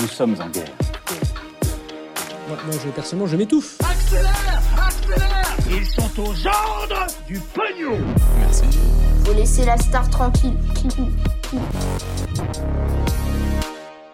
Nous sommes en guerre. Moi, moi, je, personnellement, je m'étouffe. Accélère Accélère Ils sont aux ordres du pognon Faut laisser la star tranquille.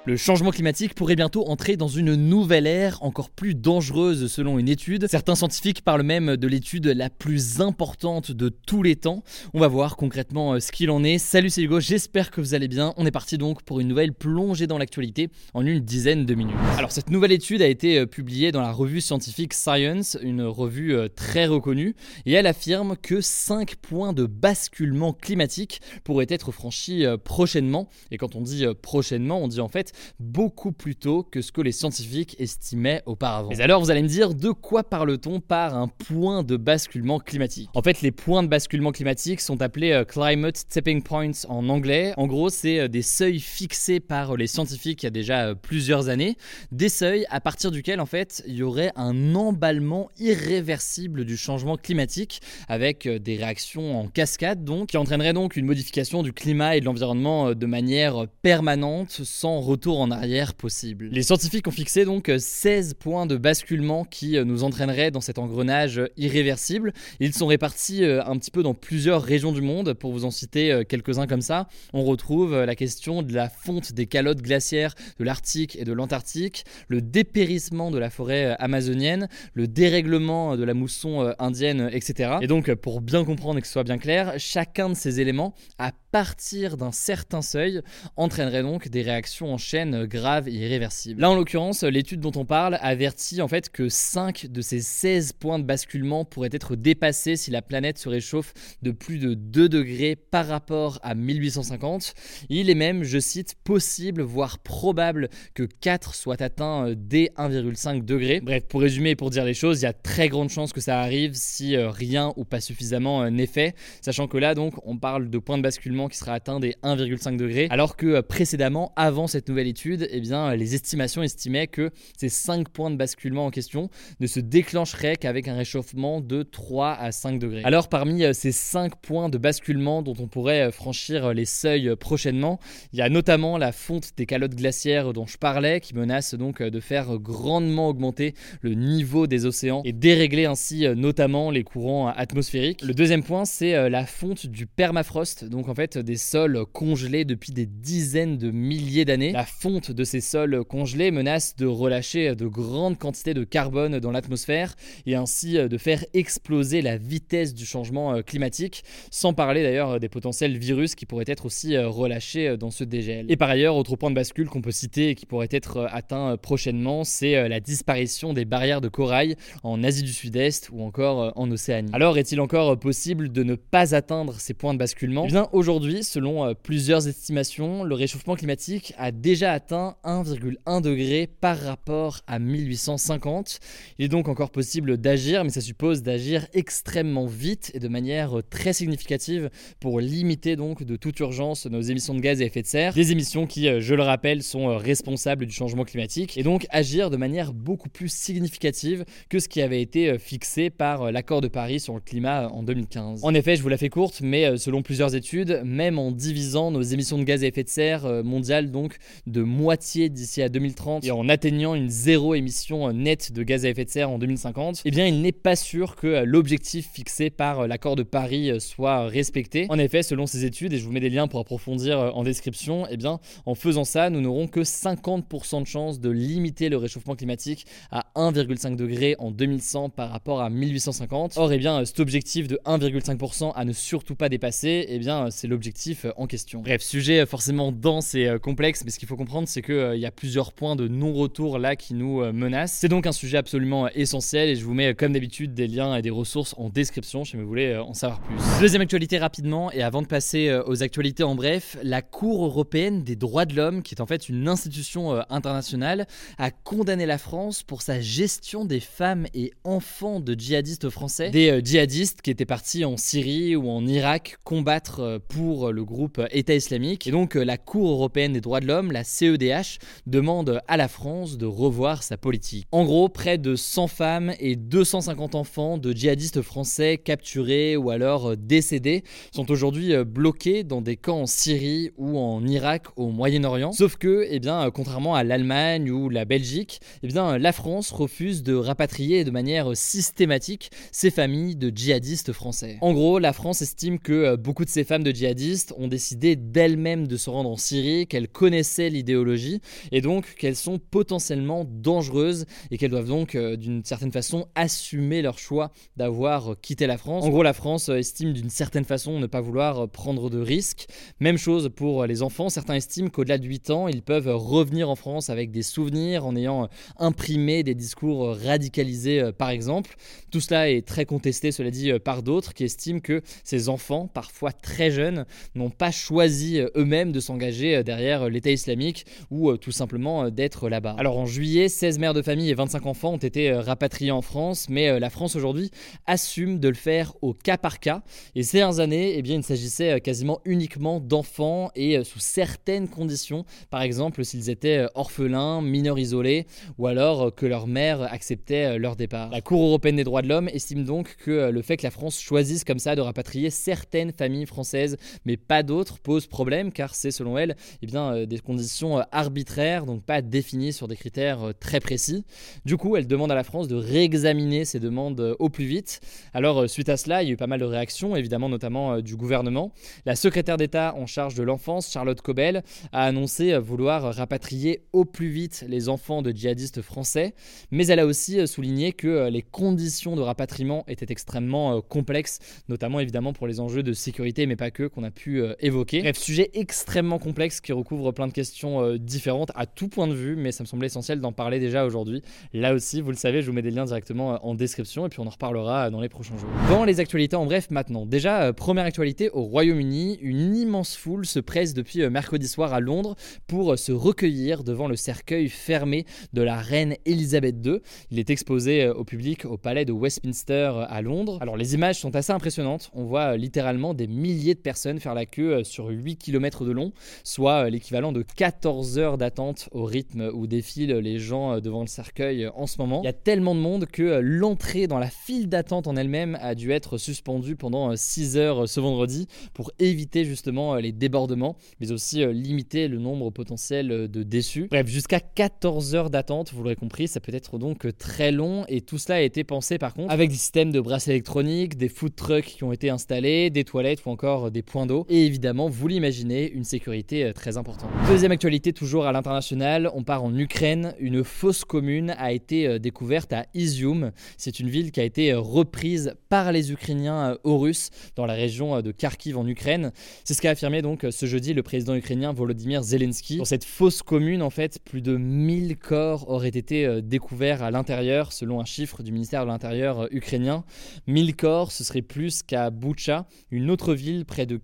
Le changement climatique pourrait bientôt entrer dans une nouvelle ère encore plus dangereuse selon une étude. Certains scientifiques parlent même de l'étude la plus importante de tous les temps. On va voir concrètement euh, ce qu'il en est. Salut c'est Hugo, j'espère que vous allez bien. On est parti donc pour une nouvelle plongée dans l'actualité en une dizaine de minutes. Alors cette nouvelle étude a été euh, publiée dans la revue scientifique Science, une revue euh, très reconnue, et elle affirme que 5 points de basculement climatique pourraient être franchis prochainement. Et quand on dit prochainement, on dit en fait beaucoup plus tôt que ce que les scientifiques estimaient auparavant. Mais alors vous allez me dire de quoi parle-t-on par un point de basculement climatique? En fait les points de basculement climatique sont appelés euh, climate tipping points en anglais. En gros c'est euh, des seuils fixés par les scientifiques il y a déjà euh, plusieurs années, des seuils à partir duquel en fait il y aurait un emballement irréversible du changement climatique avec des réactions en cascade donc qui entraînerait donc une modification du climat et de l'environnement de manière permanente sans retour en arrière possible. Les scientifiques ont fixé donc 16 points de basculement qui euh, nous entraîneraient dans cet engrenage irréversible. Ils sont répartis euh, un petit peu dans plusieurs régions du monde. Pour vous en citer euh, quelques-uns comme ça, on retrouve la question de la fonte des calottes glaciaires de l'Arctique et de l'Antarctique, le dépérissement de la forêt amazonienne, le dérèglement de la mousson indienne, etc. Et donc, pour bien comprendre et que ce soit bien clair, chacun de ces éléments, à partir d'un certain seuil, entraînerait donc des réactions en chaîne grave et irréversible. Là, en l'occurrence, l'étude dont on parle avertit en fait que 5 de ces 16 points de basculement pourraient être dépassés si la planète se réchauffe de plus de 2 degrés par rapport à 1850. Il est même, je cite, possible, voire probable que 4 soient atteints euh, dès 1,5 degré. Bref, pour résumer et pour dire les choses, il y a très grande chance que ça arrive si euh, rien ou pas suffisamment euh, n'est fait, sachant que là, donc, on parle de points de basculement qui sera atteint dès 1,5 degré, alors que précédemment, avant cette nouvelle étude, eh bien, les estimations estimaient que ces 5 points de basculement en question ne se déclencheraient qu'avec un réchauffement de 3 à 5 degrés. Alors parmi euh, ces 5 points de basculement dont on pourrait euh, franchir euh, les seuils prochainement, il y a notamment la fonte des calottes glaciaires dont je parlais qui menace donc de faire grandement augmenter le niveau des océans et dérégler ainsi notamment les courants atmosphériques. Le deuxième point c'est la fonte du permafrost, donc en fait des sols congelés depuis des dizaines de milliers d'années. La fonte de ces sols congelés menace de relâcher de grandes quantités de carbone dans l'atmosphère et ainsi de faire exploser la vitesse du changement euh, climatique, sans parler d'ailleurs des potentiels virus qui pourraient être aussi euh, relâchés dans ce dégel. Et par ailleurs, autre point de bascule qu'on peut citer et qui pourrait être euh, atteint prochainement, c'est la disparition des barrières de corail en Asie du Sud-Est ou encore en Océanie. Alors est-il encore possible de ne pas atteindre ces points de basculement? Eh selon plusieurs estimations, le réchauffement climatique a déjà atteint 1,1 degré par rapport à 1850. Il est donc encore possible d'agir, mais ça suppose d'agir extrêmement vite et de manière très significative pour limiter donc de toute urgence nos émissions de gaz à effet de serre, des émissions qui, je le rappelle, sont responsables du changement climatique, et donc agir de manière beaucoup plus significative que ce qui avait été fixé par l'accord de Paris sur le climat en 2015. En effet, je vous la fais courte, mais selon plusieurs études, même en divisant nos émissions de gaz à effet de serre mondiales donc de moitié d'ici à 2030 et en atteignant une zéro émission nette de gaz à effet de serre en 2050, eh bien il n'est pas sûr que l'objectif fixé par l'accord de Paris soit respecté. En effet, selon ces études, et je vous mets des liens pour approfondir en description, eh bien en faisant ça, nous n'aurons que 50% de chance de limiter le réchauffement climatique à 1,5 degré en 2100 par rapport à 1850. Or, eh bien cet objectif de 1,5% à ne surtout pas dépasser, eh bien c'est l'objectif en question. Bref, sujet forcément dense et complexe, mais ce qu'il faut comprendre, c'est qu'il y a plusieurs points de non-retour là qui nous menacent. C'est donc un sujet absolument essentiel et je vous mets comme d'habitude des liens et des ressources en description si vous voulez en savoir plus. Deuxième actualité rapidement, et avant de passer aux actualités en bref, la Cour européenne des droits de l'homme, qui est en fait une institution internationale, a condamné la France pour sa gestion des femmes et enfants de djihadistes français, des euh, djihadistes qui étaient partis en Syrie ou en Irak combattre euh, le groupe État islamique. Et donc euh, la Cour européenne des droits de l'homme, la CEDH, demande à la France de revoir sa politique. En gros, près de 100 femmes et 250 enfants de djihadistes français capturés ou alors décédés sont aujourd'hui bloqués dans des camps en Syrie ou en Irak au Moyen-Orient. Sauf que, eh bien, contrairement à l'Allemagne ou la Belgique, eh bien, la France refuse de rapatrier de manière systématique ces familles de djihadistes français. En gros, la France estime que euh, beaucoup de ces femmes de djihadistes ont décidé d'elles-mêmes de se rendre en Syrie, qu'elles connaissaient l'idéologie et donc qu'elles sont potentiellement dangereuses et qu'elles doivent donc euh, d'une certaine façon assumer leur choix d'avoir euh, quitté la France. En gros, la France estime d'une certaine façon ne pas vouloir prendre de risques. Même chose pour les enfants, certains estiment qu'au-delà de 8 ans, ils peuvent revenir en France avec des souvenirs en ayant imprimer des discours radicalisés euh, par exemple. Tout cela est très contesté, cela dit, euh, par d'autres qui estiment que ces enfants, parfois très jeunes, n'ont pas choisi euh, eux-mêmes de s'engager derrière l'État islamique ou tout simplement d'être là-bas. Alors en juillet, 16 mères de famille et 25 enfants ont été rapatriés en France, mais la France aujourd'hui assume de le faire au cas par cas. Et ces dernières années, eh bien, il s'agissait quasiment uniquement d'enfants et sous certaines conditions, par exemple s'ils étaient orphelins, mineurs isolés ou alors que leur mère acceptait euh, leur départ. La Cour européenne des droits de l'homme estime donc que euh, le fait que la France choisisse comme ça de rapatrier certaines familles françaises mais pas d'autres pose problème car c'est selon elle eh bien, euh, des conditions arbitraires donc pas définies sur des critères très précis. Du coup, elle demande à la France de réexaminer ces demandes au plus vite. Alors suite à cela, il y a eu pas mal de réactions, évidemment notamment du gouvernement. La secrétaire d'État en charge de l'enfance, Charlotte Cobel, a annoncé vouloir rapatrier au plus vite les enfants de djihadistes français mais elle a aussi euh, souligné que euh, les conditions de rapatriement étaient extrêmement euh, complexes, notamment évidemment pour les enjeux de sécurité, mais pas que, qu'on a pu évoquer. Bref, sujet extrêmement complexe qui recouvre plein de questions différentes à tout point de vue, mais ça me semblait essentiel d'en parler déjà aujourd'hui. Là aussi, vous le savez, je vous mets des liens directement en description et puis on en reparlera dans les prochains jours. Dans les actualités en bref maintenant, déjà, première actualité au Royaume-Uni, une immense foule se presse depuis mercredi soir à Londres pour se recueillir devant le cercueil fermé de la reine Elisabeth II. Il est exposé euh, au public au palais de Westminster euh, à Londres. Alors les images sont assez impressionnantes. On voit euh, littéralement des milliers de personnes faire la queue sur 8 km de long, soit l'équivalent de 14 heures d'attente au rythme où défilent les gens devant le cercueil en ce moment. Il y a tellement de monde que l'entrée dans la file d'attente en elle-même a dû être suspendue pendant 6 heures ce vendredi pour éviter justement les débordements, mais aussi limiter le nombre potentiel de déçus. Bref, jusqu'à 14 heures d'attente, vous l'aurez compris, ça peut être donc très long et tout cela a été pensé par contre avec des systèmes de bracelets électroniques, des food trucks qui ont été installés, des toilettes ou encore des points d'eau et évidemment, vous l'imaginez, une sécurité euh, très importante. Deuxième actualité toujours à l'international, on part en Ukraine, une fosse commune a été euh, découverte à Izium. C'est une ville qui a été euh, reprise par les Ukrainiens aux Russes dans la région de Kharkiv en Ukraine. C'est ce qu'a affirmé donc ce jeudi le président ukrainien Volodymyr Zelensky. Dans cette fosse commune, en fait, plus de 1000 corps auraient été découverts à l'intérieur, selon un chiffre du ministère de l'Intérieur ukrainien. 1000 corps, ce serait plus qu'à Boucha, une autre ville près de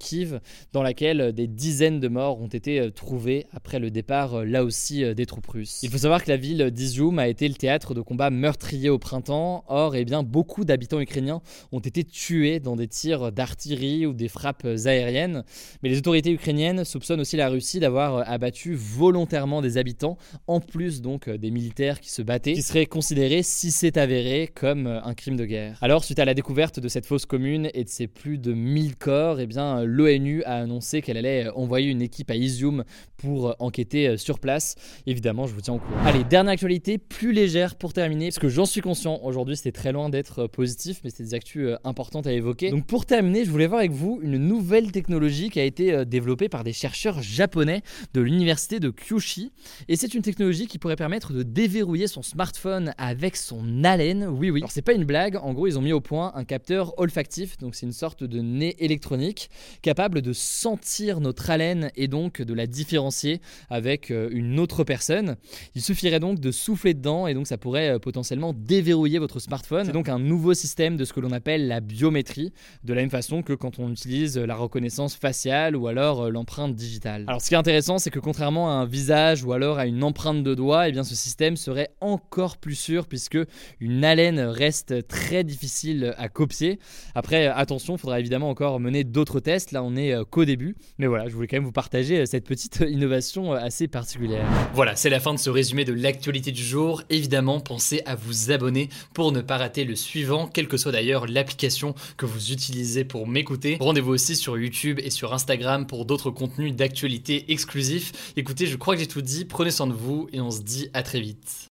Dans laquelle euh, des dizaines de morts ont été euh, trouvés après le départ, là aussi, des troupes russes. Il faut savoir que la ville d'Izium a été le théâtre de combats meurtriers au printemps. Or, eh bien, beaucoup d'habitants ukrainiens ont été tués dans des tirs d'artillerie ou des frappes aériennes. Mais les autorités ukrainiennes soupçonnent aussi la Russie d'avoir abattu volontairement des habitants, en plus donc des militaires qui se battaient, qui seraient considéré, si c'est avéré, comme euh, un crime de guerre. Alors, suite à la découverte de cette fosse commune et de ses plus de 1000 corps, eh bien, l'ONU a annoncé qu'elle allait euh, envoyer une équipe à Izium pour euh, enquêter sur place. Évidemment, je vous tiens au courant. Allez, dernière actualité, plus légère pour terminer, parce que j'en suis conscient, aujourd'hui c'était très loin d'être positif, mais c'était des actus importantes à évoquer. Donc pour terminer, je voulais voir avec vous une nouvelle technologie qui a été développée par des chercheurs japonais de l'université de Kyushu. Et c'est une technologie qui pourrait permettre de déverrouiller son smartphone avec son haleine. Oui, oui. Alors, c'est pas une blague. En gros, ils ont mis au point un capteur olfactif. Donc, c'est une sorte de nez électronique capable de sentir notre haleine et donc de la différencier avec euh, une autre personne. Il suffirait donc de souffler dedans et donc ça pourrait euh, potentiellement déverrouiller votre smartphone. C'est donc un nouveau système de ce que l'on appelle la biométrie, de la même façon que quand on utilise la reconnaissance faciale ou alors euh, l'empreinte digitale. Alors ce qui est intéressant, c'est que contrairement à un visage ou alors à une empreinte de doigt, eh bien ce système serait encore plus sûr puisque une haleine reste très difficile à copier. Après, attention, il faudra évidemment encore mener d'autres tests. Là, on est euh, qu'au début. Mais voilà, je voulais quand même vous partager euh, cette petite innovation assez particulière. Voilà, c'est la fin de ce résumé de l'actualité du jour. Évidemment, pensez à vous abonner pour ne pas rater le suivant, quelle que soit d'ailleurs l'application que vous utilisez pour m'écouter. Rendez-vous aussi sur YouTube et sur Instagram pour d'autres contenus d'actualité exclusifs. Écoutez, je crois que j'ai tout dit. Prenez soin de vous et on se dit à très vite.